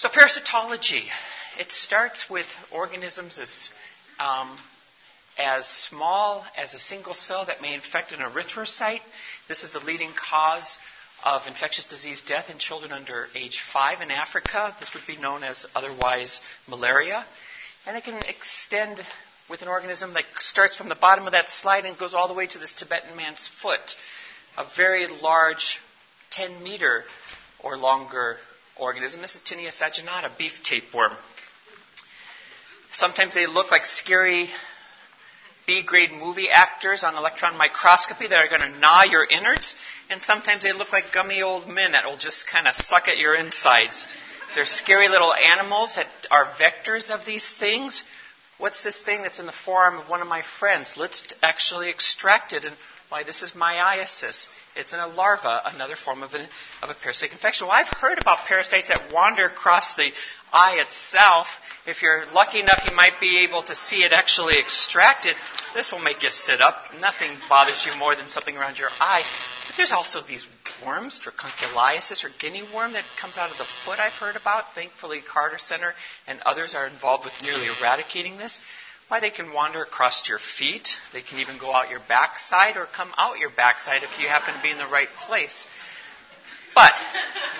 So, parasitology. It starts with organisms as, um, as small as a single cell that may infect an erythrocyte. This is the leading cause of infectious disease death in children under age 5 in Africa. This would be known as otherwise malaria. And it can extend with an organism that starts from the bottom of that slide and goes all the way to this Tibetan man's foot. A very large, 10 meter or longer organism. This is Taenia saginata, beef tapeworm. Sometimes they look like scary B grade movie actors on electron microscopy that are going to gnaw your innards, and sometimes they look like gummy old men that will just kind of suck at your insides. They're scary little animals that are vectors of these things. What's this thing that's in the forearm of one of my friends? Let's actually extract it. And why, this is myiasis. It's in a larva, another form of, an, of a parasitic infection. Well, I've heard about parasites that wander across the eye itself. If you're lucky enough, you might be able to see it actually extracted. This will make you sit up. Nothing bothers you more than something around your eye. But there's also these worms, dracunculiasis or guinea worm that comes out of the foot I've heard about. Thankfully, Carter Center and others are involved with nearly eradicating this. Why, they can wander across your feet. They can even go out your backside or come out your backside if you happen to be in the right place. But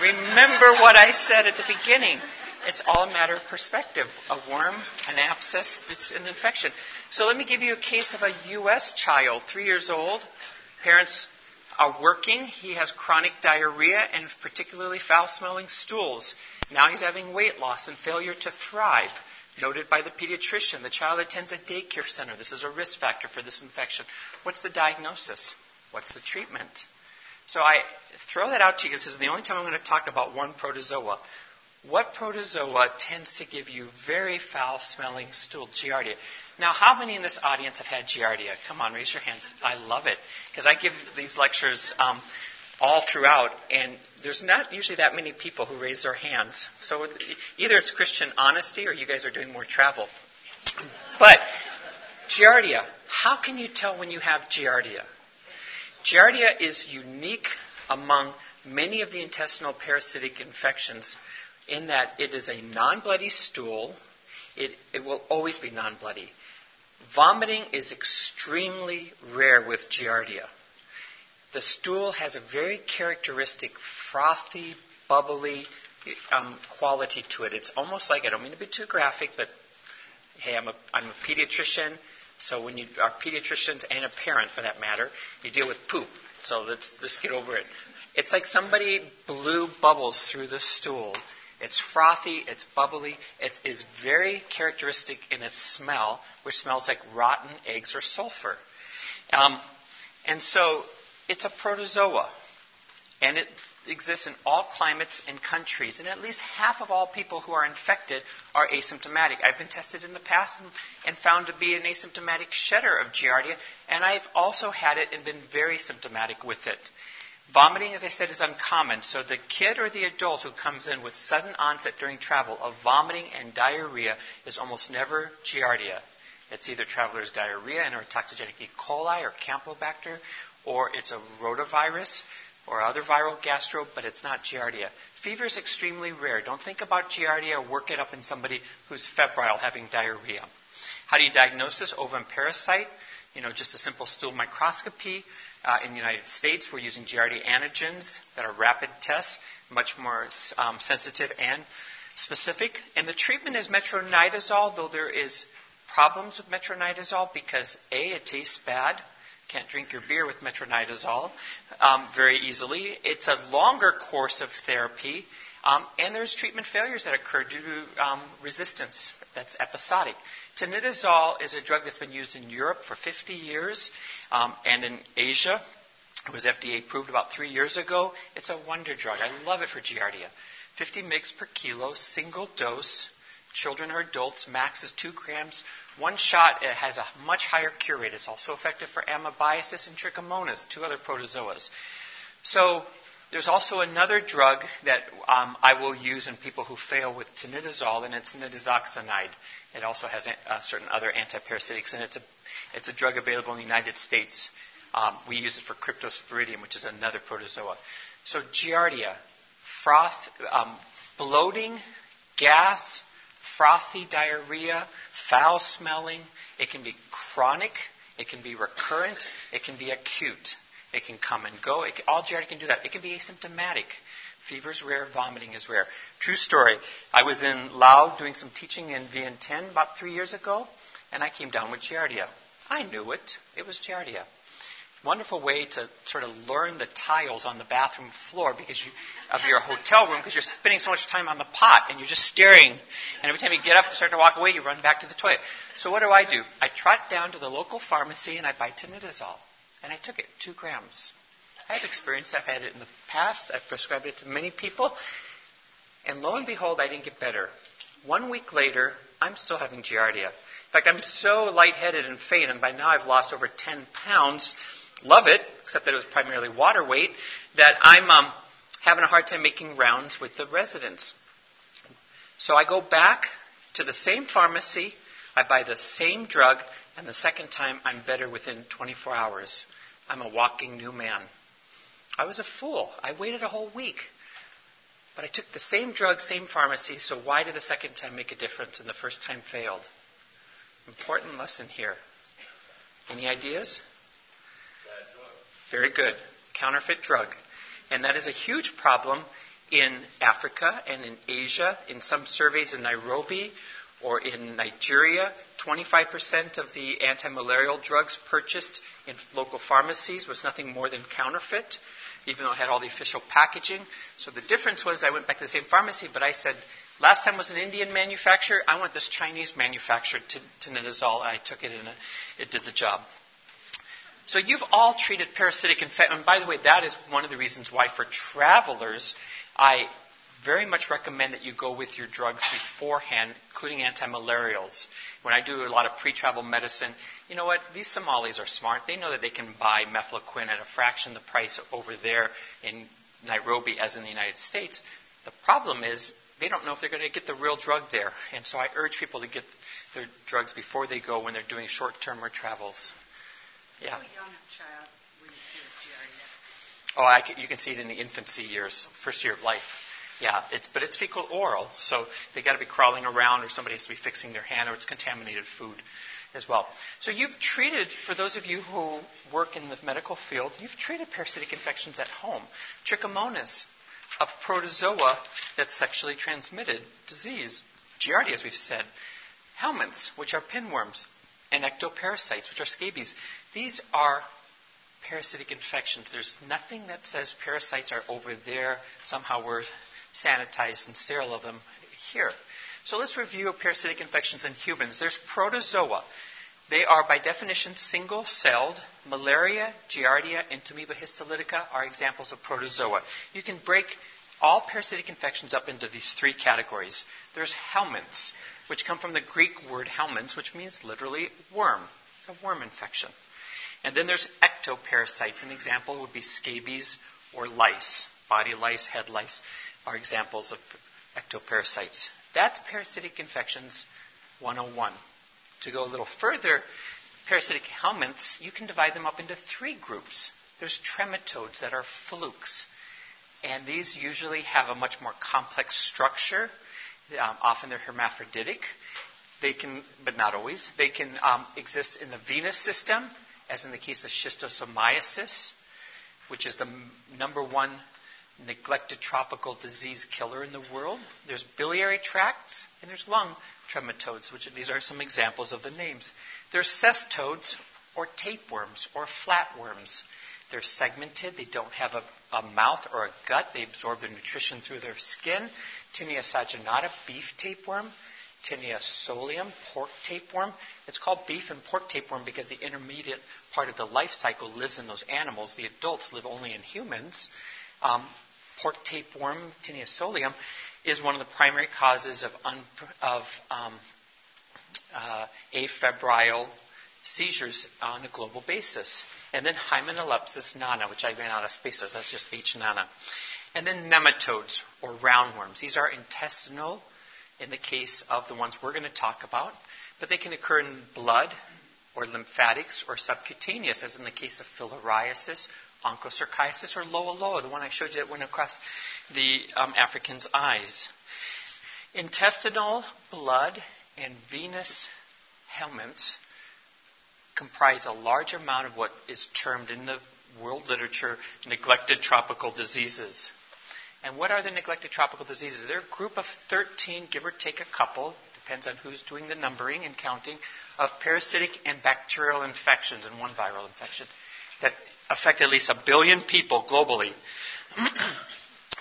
remember what I said at the beginning. It's all a matter of perspective. A worm, an abscess, it's an infection. So let me give you a case of a U.S. child, three years old. Parents are working. He has chronic diarrhea and particularly foul smelling stools. Now he's having weight loss and failure to thrive. Noted by the pediatrician, the child attends a daycare center. This is a risk factor for this infection. What's the diagnosis? What's the treatment? So I throw that out to you because this is the only time I'm going to talk about one protozoa. What protozoa tends to give you very foul smelling stool? Giardia. Now, how many in this audience have had Giardia? Come on, raise your hands. I love it because I give these lectures um, all throughout, and there's not usually that many people who raise their hands. So either it's Christian honesty or you guys are doing more travel. But Giardia, how can you tell when you have Giardia? Giardia is unique among many of the intestinal parasitic infections in that it is a non bloody stool. It, it will always be non bloody. Vomiting is extremely rare with Giardia. The stool has a very characteristic frothy, bubbly um, quality to it. It's almost like, I don't mean to be too graphic, but hey, I'm a, I'm a pediatrician. So when you are pediatricians and a parent for that matter, you deal with poop. So let's just get over it. It's like somebody blew bubbles through the stool it's frothy, it's bubbly, it is very characteristic in its smell, which smells like rotten eggs or sulfur. Um, and so it's a protozoa, and it exists in all climates and countries. And at least half of all people who are infected are asymptomatic. I've been tested in the past and, and found to be an asymptomatic shedder of Giardia, and I've also had it and been very symptomatic with it. Vomiting, as I said, is uncommon. So the kid or the adult who comes in with sudden onset during travel of vomiting and diarrhea is almost never Giardia. It's either traveler's diarrhea and or toxigenic E. coli or Campylobacter, or it's a rotavirus or other viral gastro, but it's not Giardia. Fever is extremely rare. Don't think about Giardia or work it up in somebody who's febrile having diarrhea. How do you diagnose this? Ovum parasite, you know, just a simple stool microscopy. Uh, in the United States, we're using Giardia antigens that are rapid tests, much more um, sensitive and specific. And the treatment is metronidazole, though there is problems with metronidazole because A, it tastes bad. Can't drink your beer with metronidazole um, very easily. It's a longer course of therapy, um, and there's treatment failures that occur due to um, resistance that's episodic. Tinidazole is a drug that's been used in Europe for 50 years um, and in Asia. It was FDA approved about three years ago. It's a wonder drug. I love it for Giardia. 50 mg per kilo, single dose. Children or adults, max is 2 grams. One shot has a much higher cure rate. It's also effective for amoebiasis and trichomonas, two other protozoas. So there's also another drug that um, I will use in people who fail with tinidazole, and it's nitazoxanide. It also has uh, certain other antiparasitics, and it's a, it's a drug available in the United States. Um, we use it for cryptosporidium, which is another protozoa. So Giardia, froth, um, bloating, gas, frothy diarrhea, foul smelling. It can be chronic. It can be recurrent. It can be acute. It can come and go. Can, all Giardia can do that. It can be asymptomatic. Fever is rare. Vomiting is rare. True story. I was in Laos doing some teaching in Vientiane about three years ago, and I came down with Giardia. I knew it. It was Giardia wonderful way to sort of learn the tiles on the bathroom floor because you, of your hotel room because you're spending so much time on the pot and you're just staring. And every time you get up and start to walk away, you run back to the toilet. So what do I do? I trot down to the local pharmacy and I buy tinidazole. And I took it, two grams. I have experience. I've had it in the past. I've prescribed it to many people. And lo and behold, I didn't get better. One week later, I'm still having giardia. In fact, I'm so lightheaded and faint, and by now I've lost over 10 pounds love it, except that it was primarily water weight, that I'm um, having a hard time making rounds with the residents. So I go back to the same pharmacy, I buy the same drug, and the second time I'm better within 24 hours. I'm a walking new man. I was a fool. I waited a whole week. But I took the same drug, same pharmacy, so why did the second time make a difference and the first time failed? Important lesson here. Any ideas? Very good. Counterfeit drug. And that is a huge problem in Africa and in Asia. In some surveys in Nairobi or in Nigeria, 25% of the anti malarial drugs purchased in local pharmacies was nothing more than counterfeit, even though it had all the official packaging. So the difference was I went back to the same pharmacy, but I said, last time was an Indian manufacturer. I want this Chinese manufactured tinidazole. I took it and it did the job. So you've all treated parasitic infection. And by the way, that is one of the reasons why for travelers, I very much recommend that you go with your drugs beforehand, including antimalarials. When I do a lot of pre-travel medicine, you know what? These Somalis are smart. They know that they can buy mefloquine at a fraction the price over there in Nairobi as in the United States. The problem is they don't know if they're going to get the real drug there. And so I urge people to get their drugs before they go when they're doing short-term or travels. Yeah. Oh, I can, you can see it in the infancy years, first year of life. Yeah, it's, but it's fecal oral, so they got to be crawling around, or somebody has to be fixing their hand, or it's contaminated food as well. So you've treated, for those of you who work in the medical field, you've treated parasitic infections at home. Trichomonas, a protozoa that's sexually transmitted disease. Giardia, as we've said. Helminths, which are pinworms, and ectoparasites, which are scabies. These are parasitic infections. There's nothing that says parasites are over there. Somehow we're sanitized and sterile of them here. So let's review parasitic infections in humans. There's protozoa. They are, by definition, single celled. Malaria, Giardia, and Amoeba histolytica are examples of protozoa. You can break all parasitic infections up into these three categories. There's helminths, which come from the Greek word helminths, which means literally worm. It's a worm infection. And then there's ectoparasites. An example would be scabies or lice. Body lice, head lice are examples of ectoparasites. That's parasitic infections 101. To go a little further, parasitic helminths, you can divide them up into three groups. There's trematodes that are flukes. And these usually have a much more complex structure. Um, often they're hermaphroditic. They can, but not always, they can um, exist in the venous system, as in the case of schistosomiasis, which is the m- number one neglected tropical disease killer in the world. There's biliary tracts, and there's lung trematodes, which these are some examples of the names. There's cestodes, or tapeworms, or flatworms. They're segmented. They don't have a, a, mouth or a gut. They absorb their nutrition through their skin. Taenia saginata, beef tapeworm. Taenia solium, pork tapeworm. It's called beef and pork tapeworm because the intermediate part of the life cycle lives in those animals. The adults live only in humans. Um, pork tapeworm, Taenia solium, is one of the primary causes of, un, of um, uh, afebrile seizures on a global basis. And then Hymenolepis nana, which I ran out of space, so that's just H nana. And then nematodes, or roundworms. These are intestinal in the case of the ones we're going to talk about, but they can occur in blood or lymphatics or subcutaneous, as in the case of filariasis, onchocerciasis, or loa loa, the one I showed you that went across the um, African's eyes. Intestinal, blood, and venous helminths comprise a large amount of what is termed in the world literature neglected tropical diseases. And what are the neglected tropical diseases? They're a group of 13, give or take a couple, depends on who's doing the numbering and counting, of parasitic and bacterial infections and one viral infection that affect at least a billion people globally.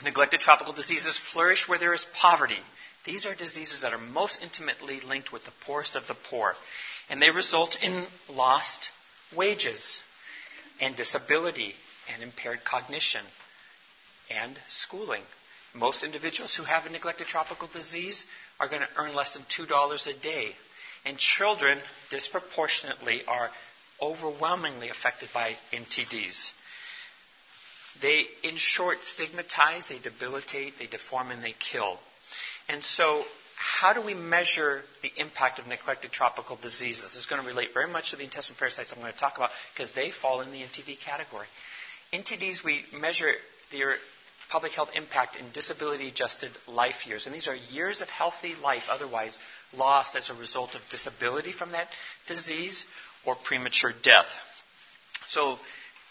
neglected tropical diseases flourish where there is poverty. These are diseases that are most intimately linked with the poorest of the poor, and they result in lost wages and disability and impaired cognition and schooling. Most individuals who have a neglected tropical disease are going to earn less than $2 a day. And children disproportionately are overwhelmingly affected by NTDs. They, in short, stigmatize, they debilitate, they deform, and they kill. And so, how do we measure the impact of neglected tropical diseases? This is going to relate very much to the intestinal parasites I'm going to talk about because they fall in the NTD category. NTDs, we measure their public health impact in disability adjusted life years. And these are years of healthy life otherwise lost as a result of disability from that disease or premature death. So,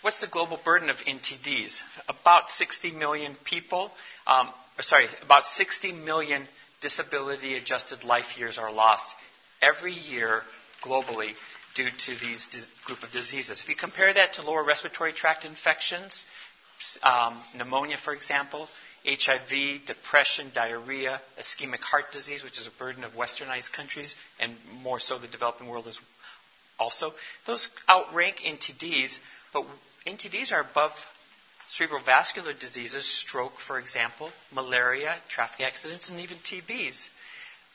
what's the global burden of NTDs? About 60 million people, um, sorry, about 60 million disability adjusted life years are lost every year globally due to these group of diseases. If you compare that to lower respiratory tract infections, um, pneumonia, for example, HIV, depression, diarrhea, ischemic heart disease, which is a burden of westernized countries and more so the developing world as also. Those outrank NTDs, but NTDs are above cerebral vascular diseases, stroke, for example, malaria, traffic accidents, and even TBs.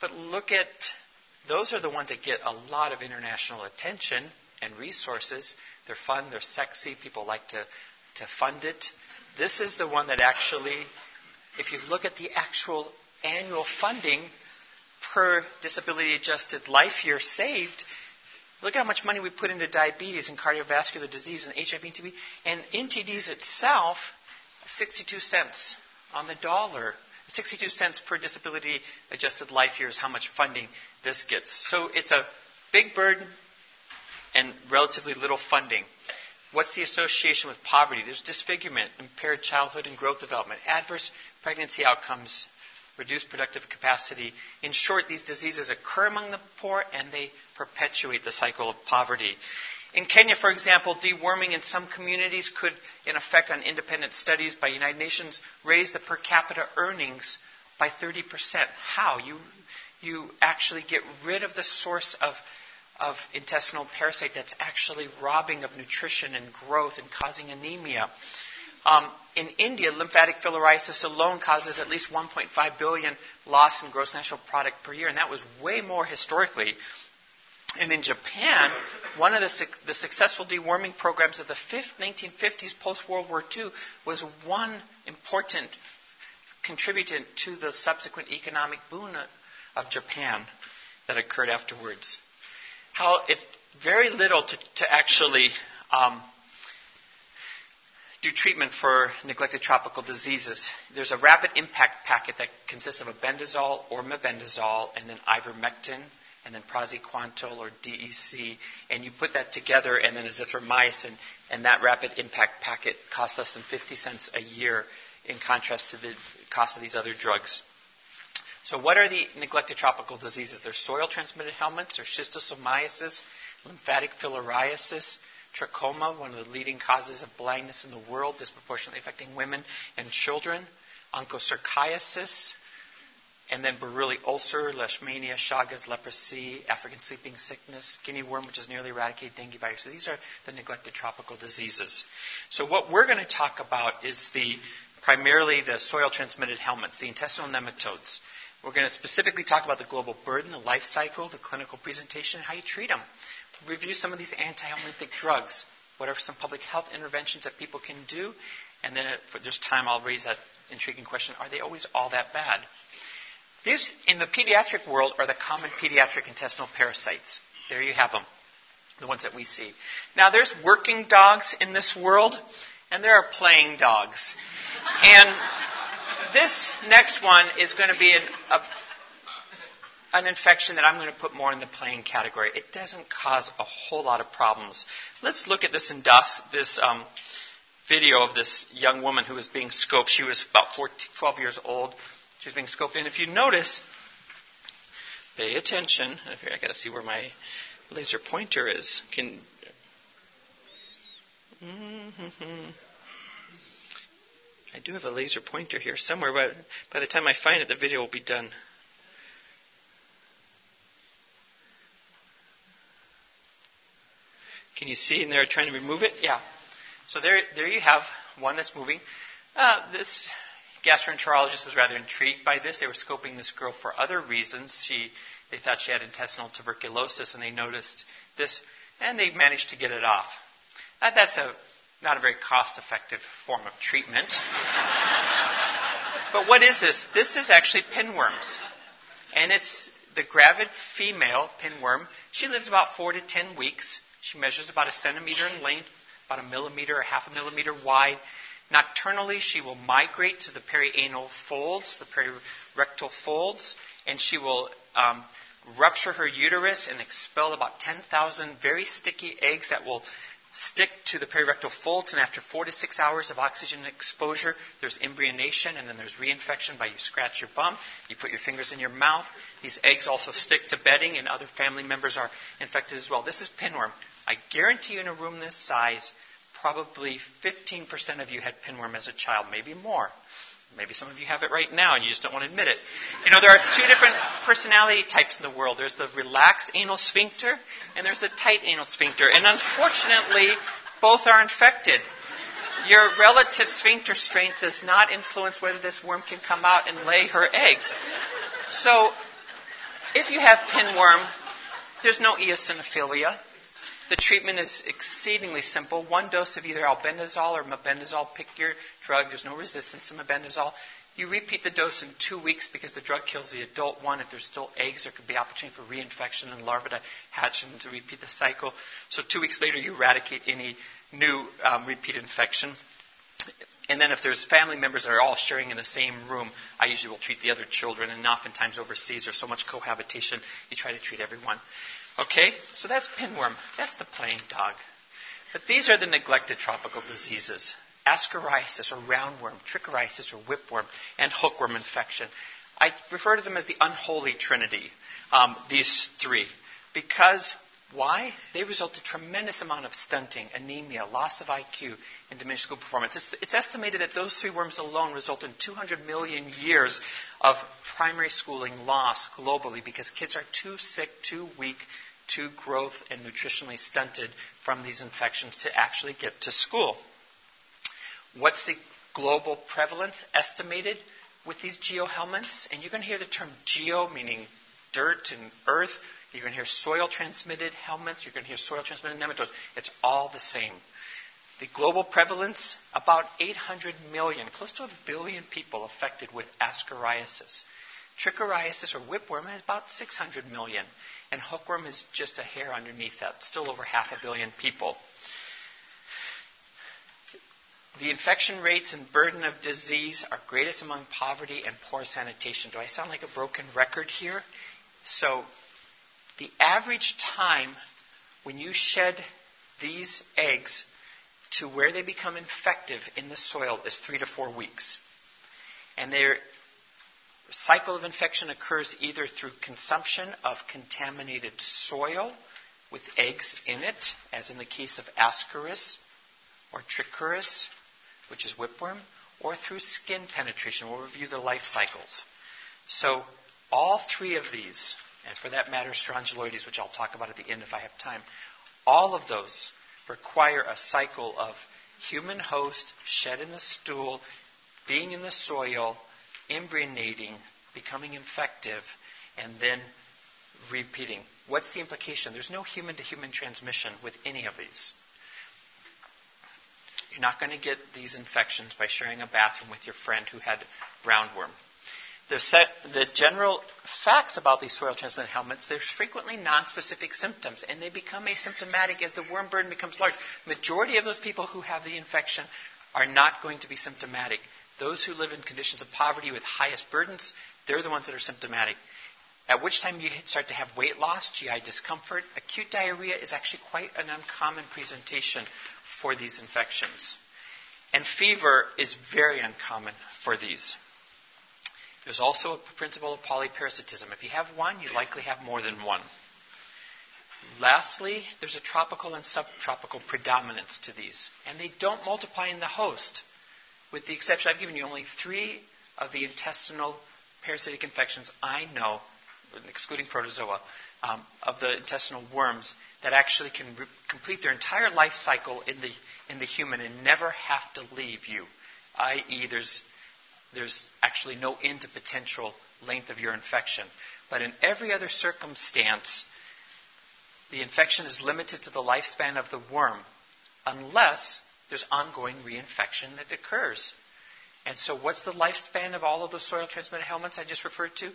But look at those are the ones that get a lot of international attention and resources. They're fun, they're sexy, people like to, to fund it. This is the one that actually, if you look at the actual annual funding per disability adjusted life year saved, Look at how much money we put into diabetes and cardiovascular disease and HIV and TB. And NTDs itself, 62 cents on the dollar. 62 cents per disability adjusted life year is how much funding this gets. So it's a big burden and relatively little funding. What's the association with poverty? There's disfigurement, impaired childhood and growth development, adverse pregnancy outcomes, reduced productive capacity. In short, these diseases occur among the poor and they perpetuate the cycle of poverty. In Kenya, for example, deworming in some communities could, in effect on independent studies by United Nations, raise the per capita earnings by 30%. How? You, you actually get rid of the source of, of intestinal parasite that's actually robbing of nutrition and growth and causing anemia. Um, in India, lymphatic filariasis alone causes at least 1.5 billion loss in gross national product per year, and that was way more historically. And in Japan, one of the, the successful deworming programs of the 1950s post World War II was one important contributor to the subsequent economic boom of Japan that occurred afterwards. How it very little to, to actually um, do treatment for neglected tropical diseases. There's a rapid impact packet that consists of albendazole or mebendazole and then ivermectin and then praziquantel or DEC, and you put that together and then azithromycin, and that rapid impact packet costs less than 50 cents a year in contrast to the cost of these other drugs. So, what are the neglected tropical diseases? There's soil transmitted helminths, there's schistosomiasis, lymphatic filariasis, trachoma, one of the leading causes of blindness in the world, disproportionately affecting women and children, onchocerciasis, and then Buruli ulcer, leishmania, Chagas, leprosy, African sleeping sickness, guinea worm, which is nearly eradicated, dengue virus. So these are the neglected tropical diseases. So what we're going to talk about is the primarily the soil transmitted helminths, the intestinal nematodes. We're going to specifically talk about the global burden, the life cycle, the clinical presentation, and how you treat them review some of these anti-helminthic drugs. What are some public health interventions that people can do? And then, uh, if there's time, I'll raise that intriguing question: Are they always all that bad? These, in the pediatric world, are the common pediatric intestinal parasites. There you have them, the ones that we see. Now, there's working dogs in this world, and there are playing dogs. And this next one is going to be an, a an infection that I'm going to put more in the plain category. It doesn't cause a whole lot of problems. Let's look at this, endos- this um, video of this young woman who was being scoped. She was about 14, 12 years old. She was being scoped. And if you notice, pay attention. Here, I got to see where my laser pointer is. Can. Mm-hmm. I do have a laser pointer here somewhere, but by the time I find it, the video will be done. Can you see in there trying to remove it? Yeah. So there, there you have one that's moving. Uh, this gastroenterologist was rather intrigued by this. They were scoping this girl for other reasons. She, they thought she had intestinal tuberculosis, and they noticed this, and they managed to get it off. Uh, that's a not a very cost-effective form of treatment. but what is this? This is actually pinworms, and it's the gravid female pinworm. She lives about four to ten weeks. She measures about a centimeter in length, about a millimeter or half a millimeter wide. Nocturnally, she will migrate to the perianal folds, the perirectal folds, and she will um, rupture her uterus and expel about 10,000 very sticky eggs that will stick to the perirectal folds, and after four to six hours of oxygen exposure, there's embryonation, and then there's reinfection by you scratch your bum, you put your fingers in your mouth. These eggs also stick to bedding, and other family members are infected as well. This is pinworm. I guarantee you, in a room this size, probably 15% of you had pinworm as a child, maybe more. Maybe some of you have it right now and you just don't want to admit it. You know, there are two different personality types in the world. There's the relaxed anal sphincter and there's the tight anal sphincter. And unfortunately, both are infected. Your relative sphincter strength does not influence whether this worm can come out and lay her eggs. So, if you have pinworm, there's no eosinophilia. The treatment is exceedingly simple. One dose of either albendazole or mebendazole. Pick your drug. There's no resistance to mebendazole. You repeat the dose in two weeks because the drug kills the adult one. If there's still eggs, there could be opportunity for reinfection and larvae to hatch and to repeat the cycle. So two weeks later, you eradicate any new um, repeat infection. And then if there's family members that are all sharing in the same room, I usually will treat the other children. And oftentimes overseas, there's so much cohabitation, you try to treat everyone. Okay? So that's pinworm. That's the plain dog. But these are the neglected tropical diseases ascariasis or roundworm, trichuriasis or whipworm, and hookworm infection. I refer to them as the unholy trinity, um, these three, because why? They result in tremendous amount of stunting, anemia, loss of IQ, and diminished school performance. It's, it's, estimated that those three worms alone result in 200 million years of primary schooling loss globally because kids are too sick, too weak, too growth and nutritionally stunted from these infections to actually get to school. What's the global prevalence estimated with these geohelminths? And you're going to hear the term geo, meaning dirt and earth. You're going to hear soil transmitted helminths. You're going to hear soil transmitted nematodes. It's all the same. The global prevalence, about 800 million, close to a billion people affected with ascariasis. Trichuriasis or whipworm is about 600 million and hookworm is just a hair underneath that, still over half a billion people. The infection rates and burden of disease are greatest among poverty and poor sanitation. Do I sound like a broken record here? So, the average time when you shed these eggs to where they become infective in the soil is three to four weeks. And they're cycle of infection occurs either through consumption of contaminated soil with eggs in it, as in the case of Ascaris or Trichuris, which is whipworm, or through skin penetration. We'll review the life cycles. So, all three of these, and for that matter, strongyloides, which I'll talk about at the end if I have time, all of those require a cycle of human host shed in the stool, being in the soil, embryonating, becoming infective, and then repeating. What's the implication? There's no human to human transmission with any of these. You're not going to get these infections by sharing a bathroom with your friend who had roundworm. The, set, the general facts about these soil transmitted helminths, there's frequently nonspecific symptoms, and they become asymptomatic as the worm burden becomes large. Majority of those people who have the infection are not going to be symptomatic. Those who live in conditions of poverty with highest burdens, they're the ones that are symptomatic. at which time you start to have weight loss, GI discomfort. Acute diarrhea is actually quite an uncommon presentation for these infections. And fever is very uncommon for these. There's also a principle of polyparasitism. If you have one, you likely have more than one. Lastly, there's a tropical and subtropical predominance to these, and they don't multiply in the host, with the exception I've given you only three of the intestinal parasitic infections I know, excluding protozoa, um, of the intestinal worms that actually can re- complete their entire life cycle in the, in the human and never have to leave you, i.e., there's, there's actually no end to potential length of your infection. But in every other circumstance, the infection is limited to the lifespan of the worm unless there's ongoing reinfection that occurs. And so, what's the lifespan of all of those soil transmitted helminths I just referred to?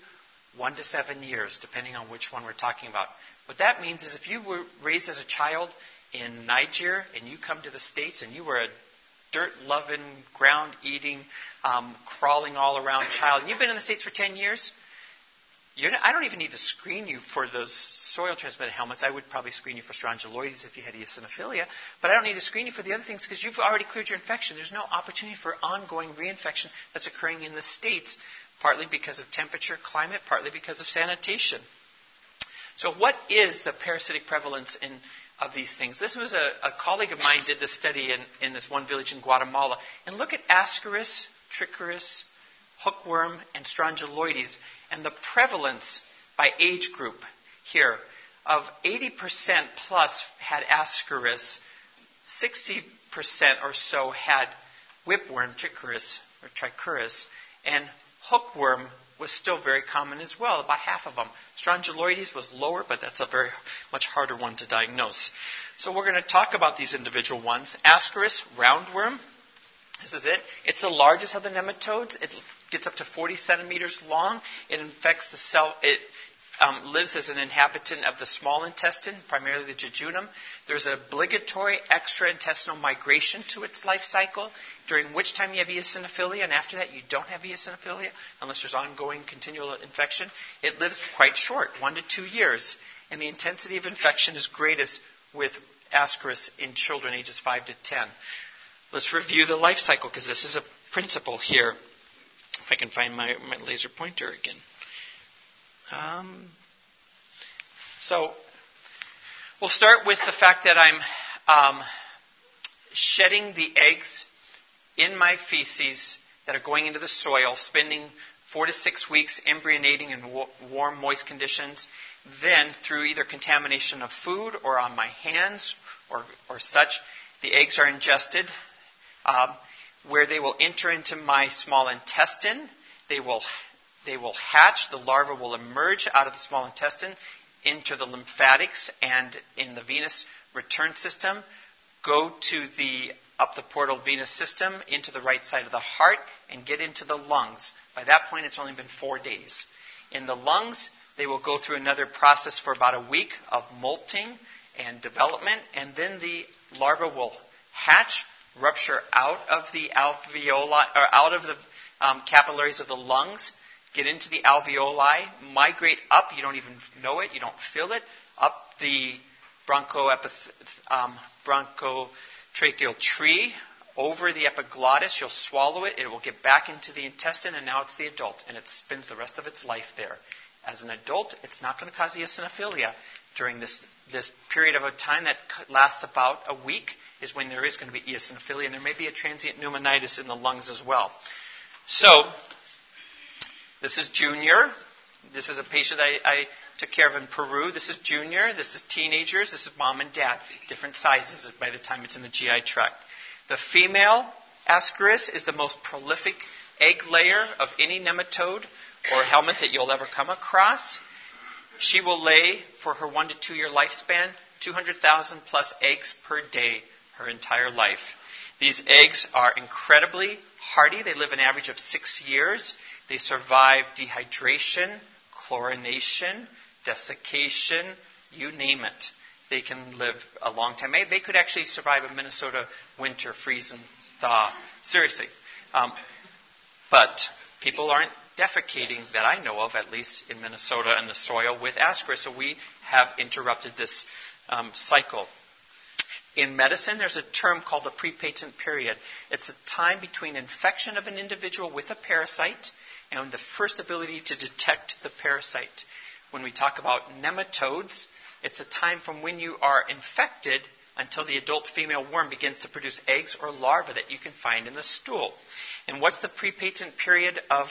One to seven years, depending on which one we're talking about. What that means is if you were raised as a child in Niger and you come to the States and you were a dirt loving, ground eating, um, crawling all around child, and you've been in the States for 10 years, not, I don't even need to screen you for those soil transmitted helminths. I would probably screen you for strongyloides if you had eosinophilia, but I don't need to screen you for the other things because you've already cleared your infection. There's no opportunity for ongoing reinfection that's occurring in the States, partly because of temperature, climate, partly because of sanitation. So, what is the parasitic prevalence in, of these things? This was a, a colleague of mine did this study in, in this one village in Guatemala. And look at Ascaris, Trichuris, hookworm, and strongyloides, and the prevalence by age group here of 80% plus had Ascaris, 60% or so had whipworm, Trichuris, or Trichuris, and hookworm was still very common as well, about half of them. Strongyloides was lower, but that's a very much harder one to diagnose. So we're going to talk about these individual ones. Ascaris, roundworm, this is it. It's the largest of the nematodes. It gets up to 40 centimeters long. It infects the cell. It um, lives as an inhabitant of the small intestine, primarily the jejunum. There's an obligatory extraintestinal migration to its life cycle, during which time you have eosinophilia, and after that you don't have eosinophilia unless there's ongoing continual infection. It lives quite short, one to two years, and the intensity of infection is greatest with Ascaris in children ages 5 to 10. Let's review the life cycle because this is a principle here. If I can find my, my laser pointer again. Um, so we'll start with the fact that I'm um, shedding the eggs in my feces that are going into the soil, spending four to six weeks embryonating in warm, moist conditions. Then, through either contamination of food or on my hands or, or such, the eggs are ingested um, where they will enter into my small intestine. They will, they will hatch. The larva will emerge out of the small intestine into the lymphatics and in the venous return system, go to the up the portal venous system into the right side of the heart and get into the lungs. By that point, it's only been four days. In the lungs, they will go through another process for about a week of molting and development, and then the larva will hatch, rupture out of the alveoli or out of the um, capillaries of the lungs, get into the alveoli, migrate up. You don't even know it. You don't feel it up the bronchoepith- um, bronchotracheal tree over the epiglottis. You'll swallow it. It will get back into the intestine, and now it's the adult, and it spends the rest of its life there. As an adult, it's not going to cause eosinophilia during this, this period of a time that lasts about a week is when there is going to be eosinophilia, and there may be a transient pneumonitis in the lungs as well. So, this is Junior. This is a patient I, I took care of in Peru. This is Junior. This is teenagers. This is mom and dad. Different sizes by the time it's in the GI tract. The female Ascaris is the most prolific egg layer of any nematode or helminth that you'll ever come across. She will lay, for her one to two year lifespan, 200,000 plus eggs per day her entire life. These eggs are incredibly They live an average of six years. They survive dehydration, chlorination, desiccation, you name it. They can live a long time. They could actually survive a Minnesota winter, freeze and thaw. Seriously. Um, but people aren't defecating, that I know of, at least in Minnesota, in the soil with ascaris. So we have interrupted this um, cycle. In medicine, there's a term called the prepatent period. It's a time between infection of an individual with a parasite and the first ability to detect the parasite. When we talk about nematodes, it's a time from when you are infected until the adult female worm begins to produce eggs or larvae that you can find in the stool. And what's the prepatent period of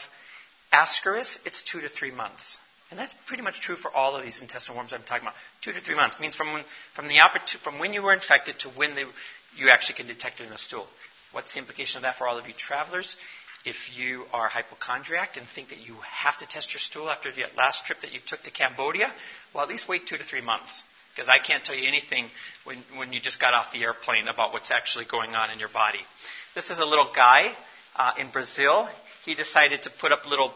ascaris? It's two to three months. And that's pretty much true for all of these intestinal worms I'm talking about. Two to three months means from when, from, the opportun- from when you were infected to when they, you actually can detect it in the stool. What's the implication of that for all of you travelers? If you are hypochondriac and think that you have to test your stool after the last trip that you took to Cambodia, well, at least wait two to three months. Because I can't tell you anything when, when you just got off the airplane about what's actually going on in your body. This is a little guy uh, in Brazil. He decided to put up little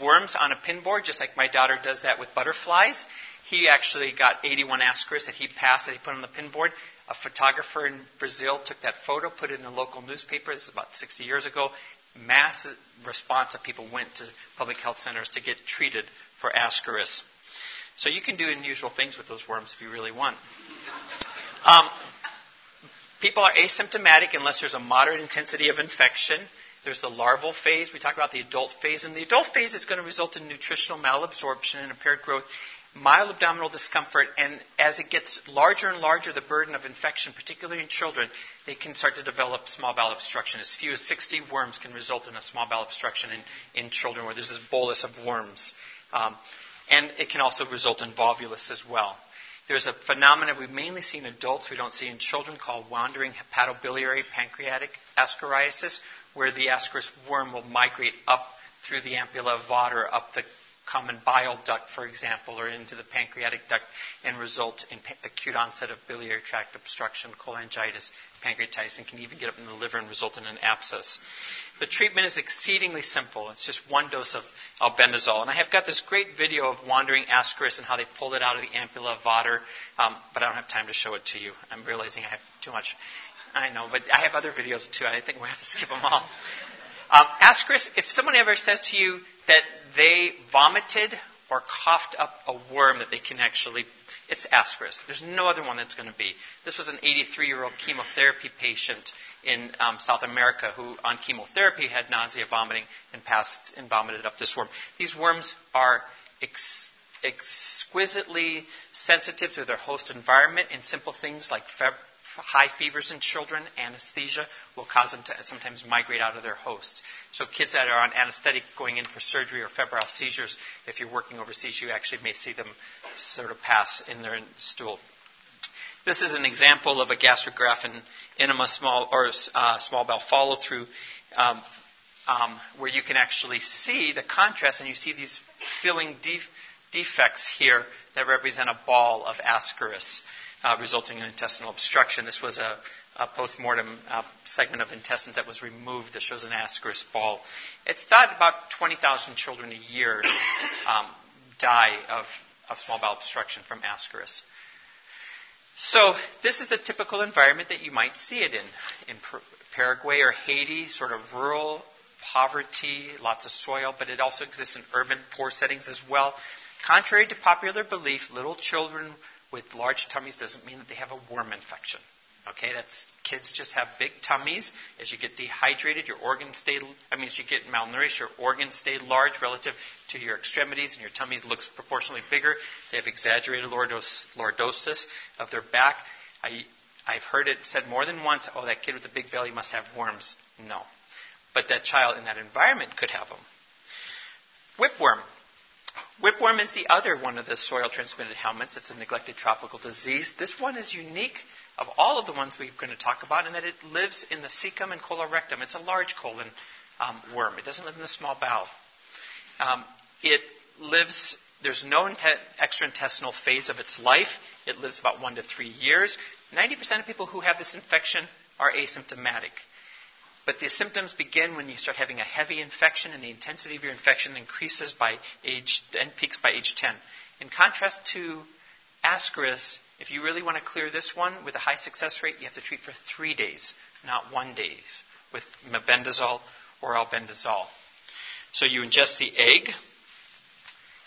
worms on a pinboard, just like my daughter does that with butterflies. He actually got 81 ascaris that he passed that he put on the pinboard. A photographer in Brazil took that photo, put it in the local newspaper. This is about 60 years ago. Mass response of people went to public health centers to get treated for ascaris. So you can do unusual things with those worms if you really want. Um, people are asymptomatic unless there's a moderate intensity of infection. There's the larval phase. We talk about the adult phase. And the adult phase is going to result in nutritional malabsorption and impaired growth, mild abdominal discomfort, and as it gets larger and larger, the burden of infection, particularly in children, they can start to develop small bowel obstruction. As few as 60 worms can result in a small bowel obstruction in, in children where there's this bolus of worms. Um, and it can also result in volvulus as well. There's a phenomenon we've mainly seen in adults, we don't see in children, called wandering hepatobiliary pancreatic ascariasis, where the ascaris worm will migrate up through the ampulla of Vater, up the common bile duct, for example, or into the pancreatic duct and result in pa- acute onset of biliary tract obstruction, cholangitis, pancreatitis, and can even get up in the liver and result in an abscess. The treatment is exceedingly simple. It's just one dose of albendazole. And I have got this great video of wandering ascaris and how they pulled it out of the ampulla of Vater, um, but I don't have time to show it to you. I'm realizing I have too much I know, but I have other videos too. I think we have to skip them all. Um, Chris if someone ever says to you that they vomited or coughed up a worm that they can actually, it's ascaris. There's no other one that's going to be. This was an 83 year old chemotherapy patient in um, South America who, on chemotherapy, had nausea, vomiting, and passed and vomited up this worm. These worms are ex- exquisitely sensitive to their host environment in simple things like feb- high fevers in children, anesthesia will cause them to sometimes migrate out of their host. So kids that are on anesthetic going in for surgery or febrile seizures, if you're working overseas, you actually may see them sort of pass in their stool. This is an example of a and enema small or uh, small bowel follow through. Um, um, where you can actually see the contrast, and you see these filling def- defects here that represent a ball of ascaris uh, resulting in intestinal obstruction. This was a, a post-mortem uh, segment of intestines that was removed that shows an ascaris ball. It's thought about 20,000 children a year um, die of, of small bowel obstruction from ascaris. So this is the typical environment that you might see it in. In Paraguay or Haiti, sort of rural, poverty, lots of soil, but it also exists in urban, poor settings as well. Contrary to popular belief, little children with large tummies doesn't mean that they have a worm infection. Okay, that's kids just have big tummies. As you get dehydrated, your organs stay. I mean, as you get malnourished, your organs stay large relative to your extremities, and your tummy looks proportionally bigger. They have exaggerated lordosis of their back. I, I've heard it said more than once. Oh, that kid with the big belly must have worms. No, but that child in that environment could have them. Whipworm. Whipworm is the other one of the soil transmitted helminths. It's a neglected tropical disease. This one is unique of all of the ones we're going to talk about in that it lives in the cecum and colorectum. It's a large colon um, worm. It doesn't live in the small bowel. Um, it lives, there's no extraintestinal phase of its life. It lives about one to three years. 90% of people who have this infection are asymptomatic. But the symptoms begin when you start having a heavy infection, and the intensity of your infection increases by age and peaks by age 10. In contrast to ascaris, if you really want to clear this one with a high success rate, you have to treat for three days, not one days, with mebendazole or albendazole. So you ingest the egg.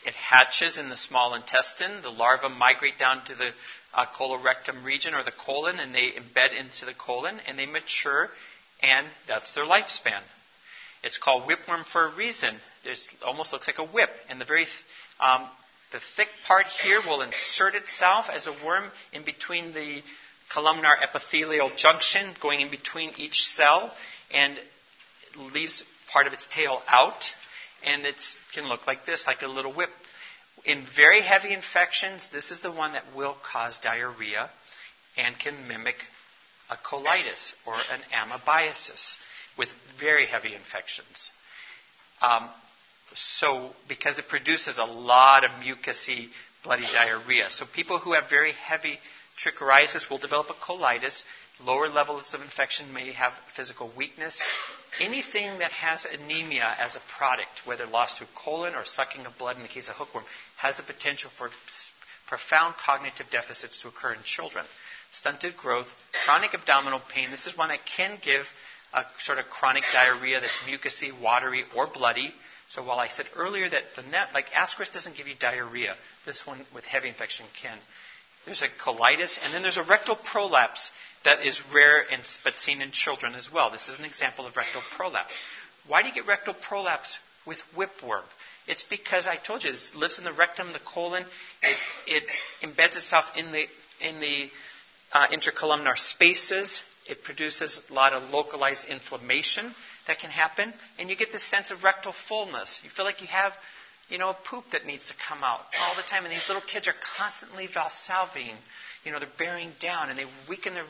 It hatches in the small intestine. The larvae migrate down to the uh, colorectum region or the colon, and they embed into the colon, and they mature, and that's their lifespan. It's called whipworm for a reason. It almost looks like a whip, and the very um, the thick part here will insert itself as a worm in between the columnar epithelial junction, going in between each cell, and leaves part of its tail out, and it can look like this, like a little whip. In very heavy infections, this is the one that will cause diarrhea and can mimic a colitis or an amoebiasis with very heavy infections. Um, so, because it produces a lot of mucousy, bloody diarrhea. So, people who have very heavy trichuriasis will develop a colitis. Lower levels of infection may have physical weakness. Anything that has anemia as a product, whether lost through colon or sucking of blood in the case of hookworm, has the potential for profound cognitive deficits to occur in children. Stunted growth, chronic abdominal pain. This is one that can give a sort of chronic diarrhea that's mucousy, watery, or bloody. So while I said earlier that the net, like ascaris doesn't give you diarrhea, this one with heavy infection can. There's a colitis, and then there's a rectal prolapse that is rare and, but seen in children as well. This is an example of rectal prolapse. Why do you get rectal prolapse with whipworm? It's because I told you it lives in the rectum, the colon. It, it embeds itself in the in the uh, intercolumnar spaces. It produces a lot of localized inflammation that can happen, and you get this sense of rectal fullness. You feel like you have, you know, a poop that needs to come out all the time, and these little kids are constantly valsalving. You know, they're bearing down, and they weaken their,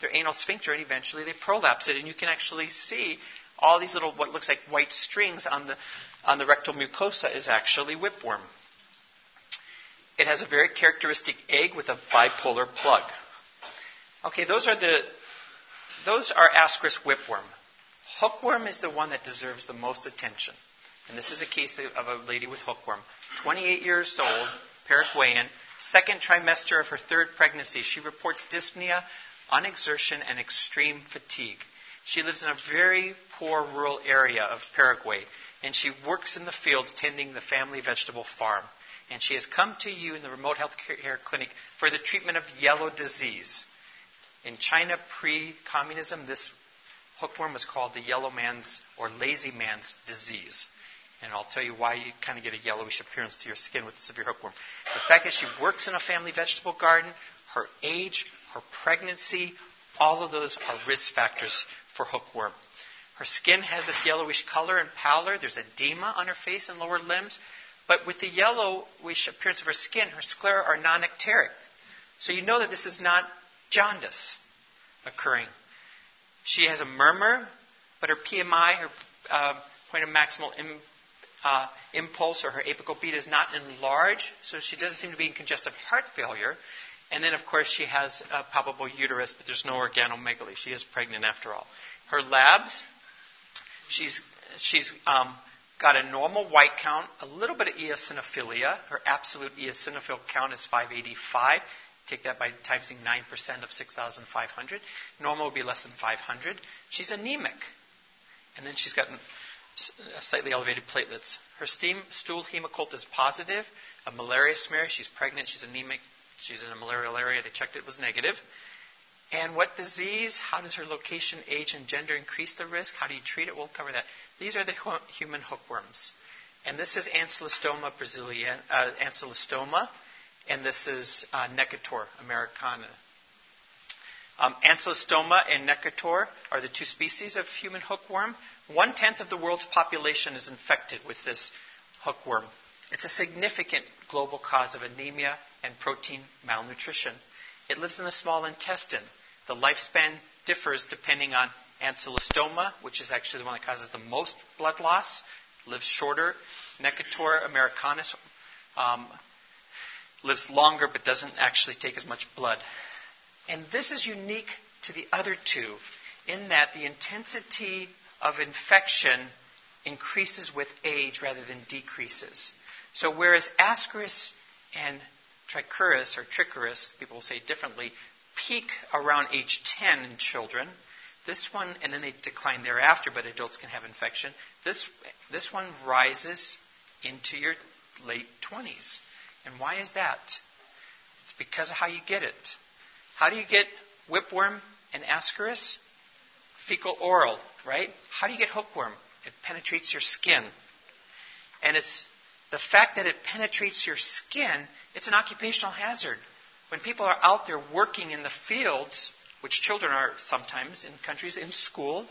their anal sphincter, and eventually they prolapse it, and you can actually see all these little what looks like white strings on the on the rectal mucosa is actually whipworm. It has a very characteristic egg with a bipolar plug. Okay, those are the those are Ascaris whipworm. Hookworm is the one that deserves the most attention. And this is a case of a lady with hookworm. 28 years old, Paraguayan, second trimester of her third pregnancy. She reports dyspnea, unexertion, and extreme fatigue. She lives in a very poor rural area of Paraguay, and she works in the fields tending the family vegetable farm. And she has come to you in the remote health care clinic for the treatment of yellow disease. In China pre communism, this hookworm was called the yellow man's or lazy man's disease. And I'll tell you why you kind of get a yellowish appearance to your skin with the severe hookworm. The fact that she works in a family vegetable garden, her age, her pregnancy, all of those are risk factors for hookworm. Her skin has this yellowish color and pallor. There's edema on her face and lower limbs. But with the yellowish appearance of her skin, her sclera are non icteric. So you know that this is not jaundice occurring. She has a murmur, but her PMI, her uh, point of maximal Im, uh, impulse, or her apical beat is not enlarged, so she doesn't seem to be in congestive heart failure. And then, of course, she has a palpable uterus, but there's no organomegaly. She is pregnant after all. Her labs, she's, she's um, got a normal white count, a little bit of eosinophilia. Her absolute eosinophil count is 585. Take that by typing 9% of 6,500. Normal would be less than 500. She's anemic. And then she's got slightly elevated platelets. Her steam, stool hemocult is positive. A malaria smear. She's pregnant. She's anemic. She's in a malarial area. They checked it was negative. And what disease? How does her location, age, and gender increase the risk? How do you treat it? We'll cover that. These are the human hookworms. And this is Ancylostoma brasileana, uh, and this is uh, Necator americana. Um, Ancylostoma and Necator are the two species of human hookworm. One tenth of the world's population is infected with this hookworm. It's a significant global cause of anemia and protein malnutrition. It lives in the small intestine. The lifespan differs depending on ancylostoma, which is actually the one that causes the most blood loss, lives shorter. Necator americanus um, lives longer but doesn't actually take as much blood. And this is unique to the other two in that the intensity of infection increases with age rather than decreases. So whereas Ascaris and Trichuris, or Trichuris, people will say differently, peak around age 10 in children, This one, and then they decline thereafter, but adults can have infection. This, this one rises into your late 20s. And why is that? It's because of how you get it. How do you get whipworm and ascaris? Fecal oral, right? How do you get hookworm? It penetrates your skin. And it's the fact that it penetrates your skin, it's an occupational hazard. When people are out there working in the fields, which children are sometimes in countries in school,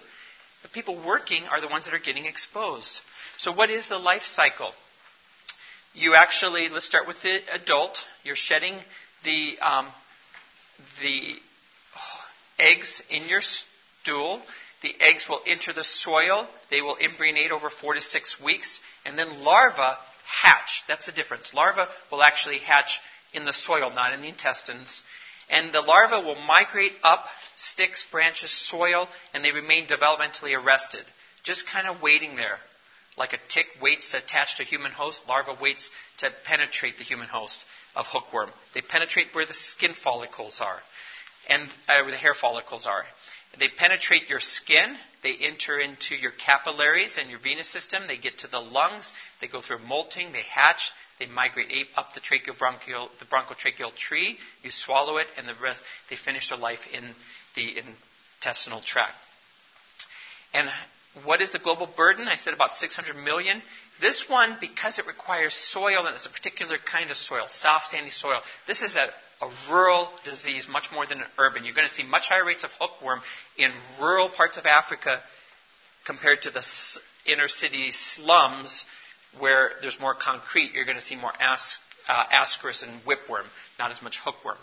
the people working are the ones that are getting exposed. So, what is the life cycle? You actually, let's start with the adult. You're shedding the, um, the eggs in your stool. The eggs will enter the soil. They will embryonate over four to six weeks. And then larvae hatch. That's the difference. Larvae will actually hatch in the soil, not in the intestines. And the larvae will migrate up sticks, branches, soil, and they remain developmentally arrested, just kind of waiting there. Like a tick waits to attach to a human host, larva waits to penetrate the human host of hookworm. They penetrate where the skin follicles are, and uh, where the hair follicles are. They penetrate your skin. They enter into your capillaries and your venous system. They get to the lungs. They go through molting. They hatch. They migrate up the tracheobronchial, the bronchotracheal tree. You swallow it, and the rest, they finish their life in the intestinal tract. And what is the global burden? I said about 600 million. This one, because it requires soil, and it's a particular kind of soil, soft, sandy soil, this is a, a rural disease much more than an urban. You're going to see much higher rates of hookworm in rural parts of Africa compared to the inner city slums where there's more concrete. You're going to see more uh, ascaris and whipworm, not as much hookworm.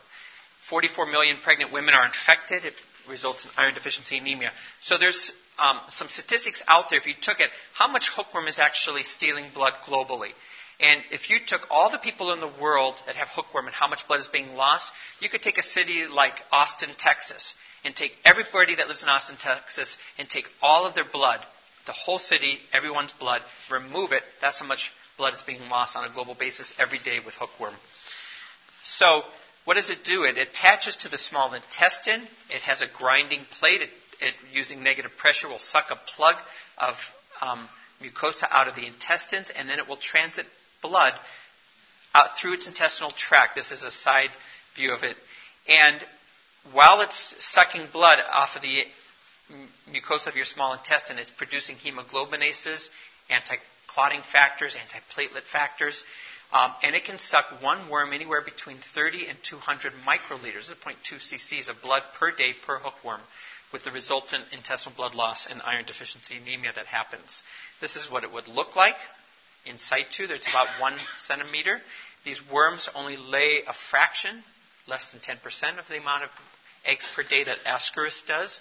44 million pregnant women are infected. It results in iron deficiency anemia. So there's um, some statistics out there. If you took it, how much hookworm is actually stealing blood globally? And if you took all the people in the world that have hookworm and how much blood is being lost, you could take a city like Austin, Texas, and take everybody that lives in Austin, Texas, and take all of their blood, the whole city, everyone's blood, remove it. That's how much blood is being lost on a global basis every day with hookworm. So what does it do? It attaches to the small intestine. It has a grinding plate. It, it using negative pressure, will suck a plug of um, mucosa out of the intestines, and then it will transit blood out through its intestinal tract. This is a side view of it. And while it's sucking blood off of the mucosa of your small intestine, it's producing hemoglobinases, anti-clotting factors, anti-platelet factors. Um, and it can suck one worm anywhere between 30 and 200 microliters, 0.2 cc's of blood per day per hookworm, with the resultant intestinal blood loss and iron deficiency anemia that happens. This is what it would look like in situ. There's about one centimeter. These worms only lay a fraction, less than 10% of the amount of eggs per day that Ascaris does.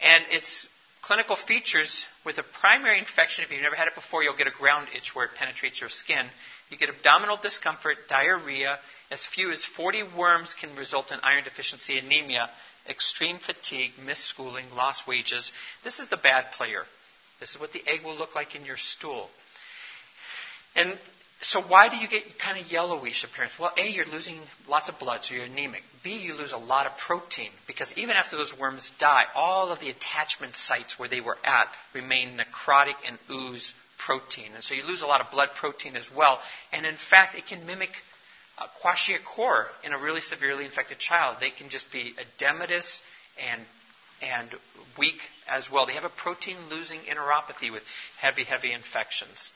And its clinical features with a primary infection, if you've never had it before, you'll get a ground itch where it penetrates your skin. You get abdominal discomfort, diarrhea. As few as 40 worms can result in iron deficiency anemia, extreme fatigue, missed schooling, lost wages. This is the bad player. This is what the egg will look like in your stool. And so why do you get kind of yellowish appearance? Well, A, you're losing lots of blood, so you're anemic. B, you lose a lot of protein because even after those worms die, all of the attachment sites where they were at remain necrotic and ooze protein. And so you lose a lot of blood protein as well. And in fact, it can mimic uh, kwashiorkor in a really severely infected child. They can just be edematous and and weak as well. They have a protein losing enteropathy with heavy, heavy infections.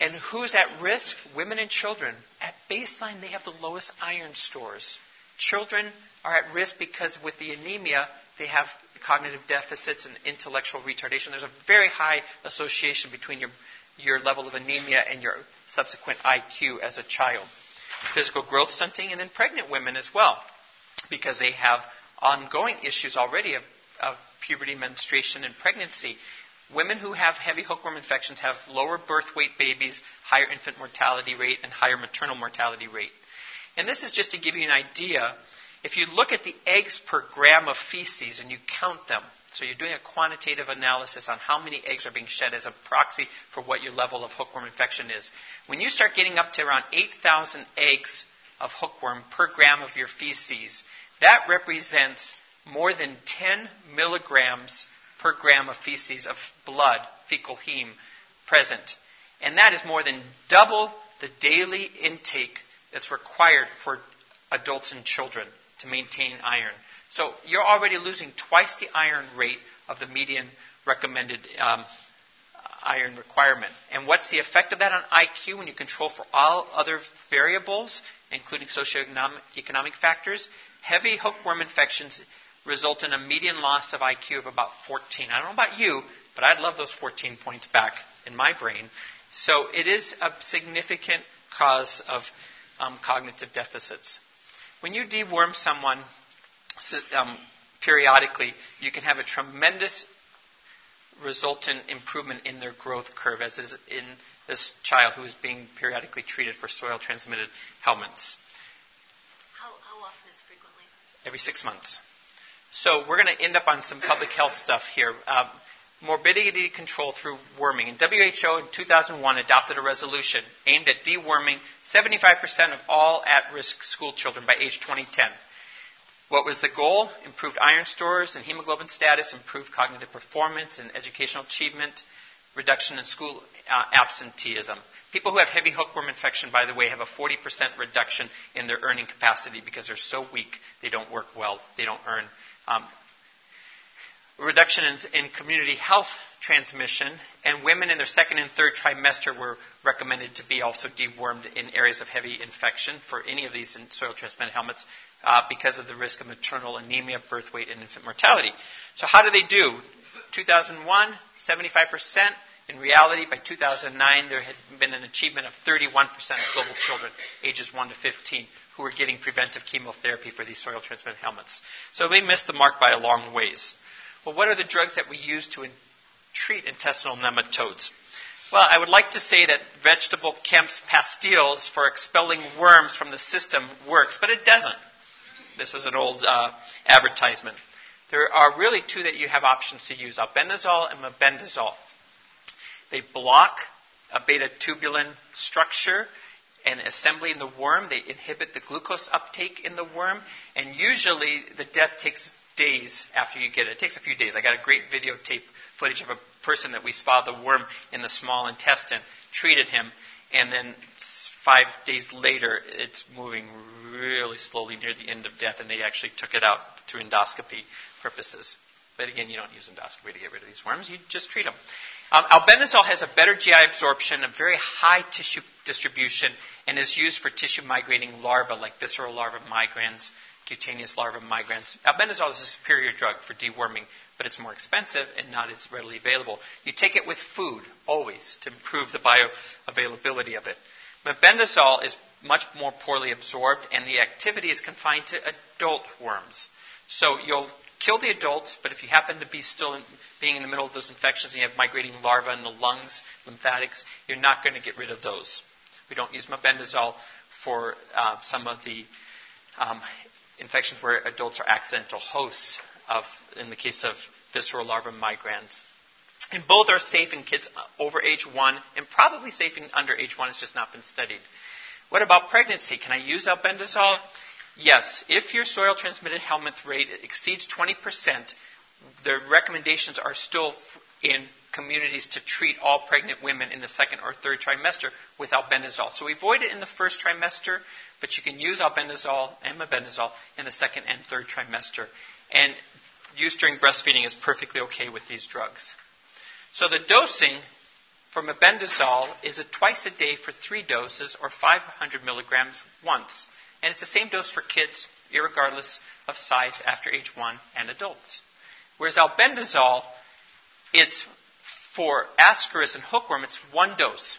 And who's at risk? Women and children. At baseline, they have the lowest iron stores. Children are at risk because with the anemia, they have cognitive deficits and intellectual retardation. There's a very high association between your, your level of anemia and your subsequent IQ as a child. Physical growth stunting, and then pregnant women as well, because they have ongoing issues already of, of puberty, menstruation, and pregnancy. Women who have heavy hookworm infections have lower birth weight babies, higher infant mortality rate, and higher maternal mortality rate. And this is just to give you an idea if you look at the eggs per gram of feces and you count them, so you're doing a quantitative analysis on how many eggs are being shed as a proxy for what your level of hookworm infection is. When you start getting up to around 8,000 eggs of hookworm per gram of your feces, that represents more than 10 milligrams per gram of feces of blood, fecal heme, present. And that is more than double the daily intake that's required for adults and children to maintain iron. So you're already losing twice the iron rate of the median recommended um, iron requirement. And what's the effect of that on IQ when you control for all other variables, including socioeconomic factors? Heavy hookworm infections result in a median loss of IQ of about 14. I don't know about you, but I'd love those 14 points back in my brain. So it is a significant cause of um, cognitive deficits. When you deworm someone um, periodically, you can have a tremendous resultant improvement in their growth curve, as is in this child who is being periodically treated for soil transmitted helminths. How, how often is frequently? Every six months. So we're going to end up on some public health stuff here. Um, morbidity control through worming. And WHO in 2001 adopted a resolution aimed at deworming 75% of all at risk school children by age 2010. What was the goal? Improved iron stores and hemoglobin status, improved cognitive performance and educational achievement, reduction in school uh, absenteeism. People who have heavy hookworm infection, by the way, have a 40% reduction in their earning capacity because they're so weak they don't work well, they don't earn. Um, reduction in, in, community health transmission, and women in their second and third trimester were recommended to be also dewormed in areas of heavy infection for any of these soil transmitted helminths uh, because of the risk of maternal anemia, birth weight, and infant mortality. So, how do they do? 2001, 75%. In reality, by 2009, there had been an achievement of 31% of global children ages 1 to 15 who were getting preventive chemotherapy for these soil transmitted helminths. So they missed the mark by a long ways. Well, what are the drugs that we use to in- treat intestinal nematodes? Well, I would like to say that vegetable Kemp's pastilles for expelling worms from the system works, but it doesn't. This is an old uh, advertisement. There are really two that you have options to use albendazole and mebendazole. They block a beta tubulin structure and assembly in the worm. They inhibit the glucose uptake in the worm, and usually the death takes days after you get it. It takes a few days. I got a great videotape footage of a person that we spotted the worm in the small intestine, treated him, and then five days later, it's moving really slowly near the end of death, and they actually took it out through endoscopy purposes. But again, you don't use endoscopy to get rid of these worms, you just treat them. Um, albendazole has a better GI absorption, a very high tissue distribution, and is used for tissue migrating larvae like visceral larvae migrans, cutaneous larvae migrans. Albendazole is a superior drug for deworming, but it's more expensive and not as readily available. You take it with food, always, to improve the bioavailability of it. Mebendazole is much more poorly absorbed, and the activity is confined to adult worms. So you'll kill the adults, but if you happen to be still in, being in the middle of those infections and you have migrating larvae in the lungs, lymphatics, you're not going to get rid of those. We don't use mebendazole for uh, some of the um, infections where adults are accidental hosts of, in the case of visceral larvae migrans. And both are safe in kids over age one and probably safe in under age one. It's just not been studied. What about pregnancy? Can I use albendazole? Yes, if your soil transmitted helminth rate exceeds 20%, the recommendations are still in communities to treat all pregnant women in the second or third trimester with albendazole. So we avoid it in the first trimester, but you can use albendazole and mebendazole in the second and third trimester. And use during breastfeeding is perfectly okay with these drugs. So the dosing for mebendazole is a twice a day for three doses or 500 milligrams once. And it's the same dose for kids, regardless of size after age one and adults. Whereas albendazole, it's for ascaris and hookworm, it's one dose,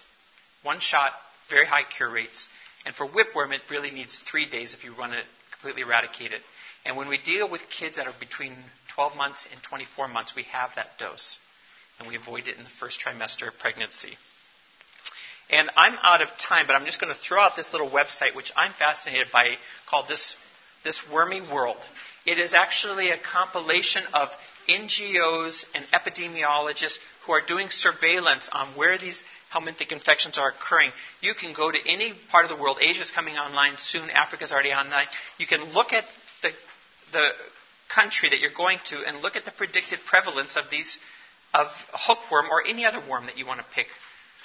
one shot, very high cure rates. And for whipworm, it really needs three days if you want to completely eradicate it. And when we deal with kids that are between 12 months and 24 months, we have that dose. And we avoid it in the first trimester of pregnancy. And I'm out of time, but I'm just going to throw out this little website, which I'm fascinated by, called This, this Wormy World. It is actually a compilation of NGOs and epidemiologists who are doing surveillance on where these helminthic infections are occurring. You can go to any part of the world. Asia's coming online soon. Africa's already online. You can look at the, the country that you're going to and look at the predicted prevalence of these of hookworm or any other worm that you want to pick,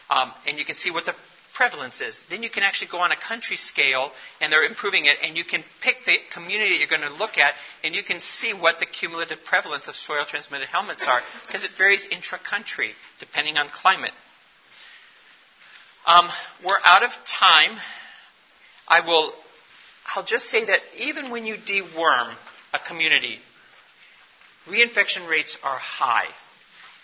um, and you can see what the prevalence is. Then you can actually go on a country scale, and they're improving it, and you can pick the community that you're going to look at, and you can see what the cumulative prevalence of soil transmitted helminths are, because it varies intra country depending on climate. Um, we're out of time. I will. I'll just say that even when you deworm a community, reinfection rates are high.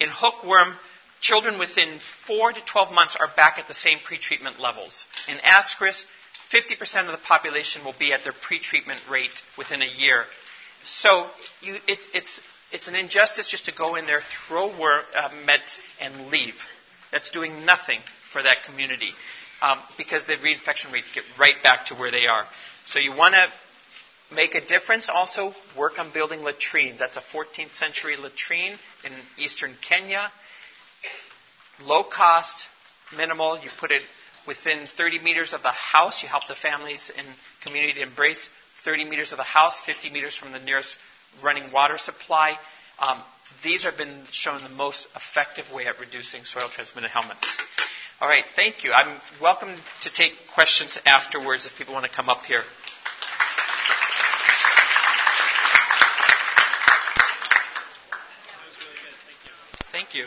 In hookworm, children within 4 to 12 months are back at the same pretreatment levels. In ascaris, 50% of the population will be at their pretreatment rate within a year. So you, it, it's, it's an injustice just to go in there, throw worm, uh, meds, and leave. That's doing nothing for that community um, because the reinfection rates get right back to where they are. So you want to make a difference. Also, work on building latrines. That's a 14th century latrine in eastern Kenya low cost, minimal. You put it within 30 meters of the house. You help the families and community embrace 30 meters of the house, 50 meters from the nearest running water supply. Um, these have been shown the most effective way at reducing soil transmitted helminths. All right, thank you. I'm welcome to take questions afterwards if people want to come up here. Thank you.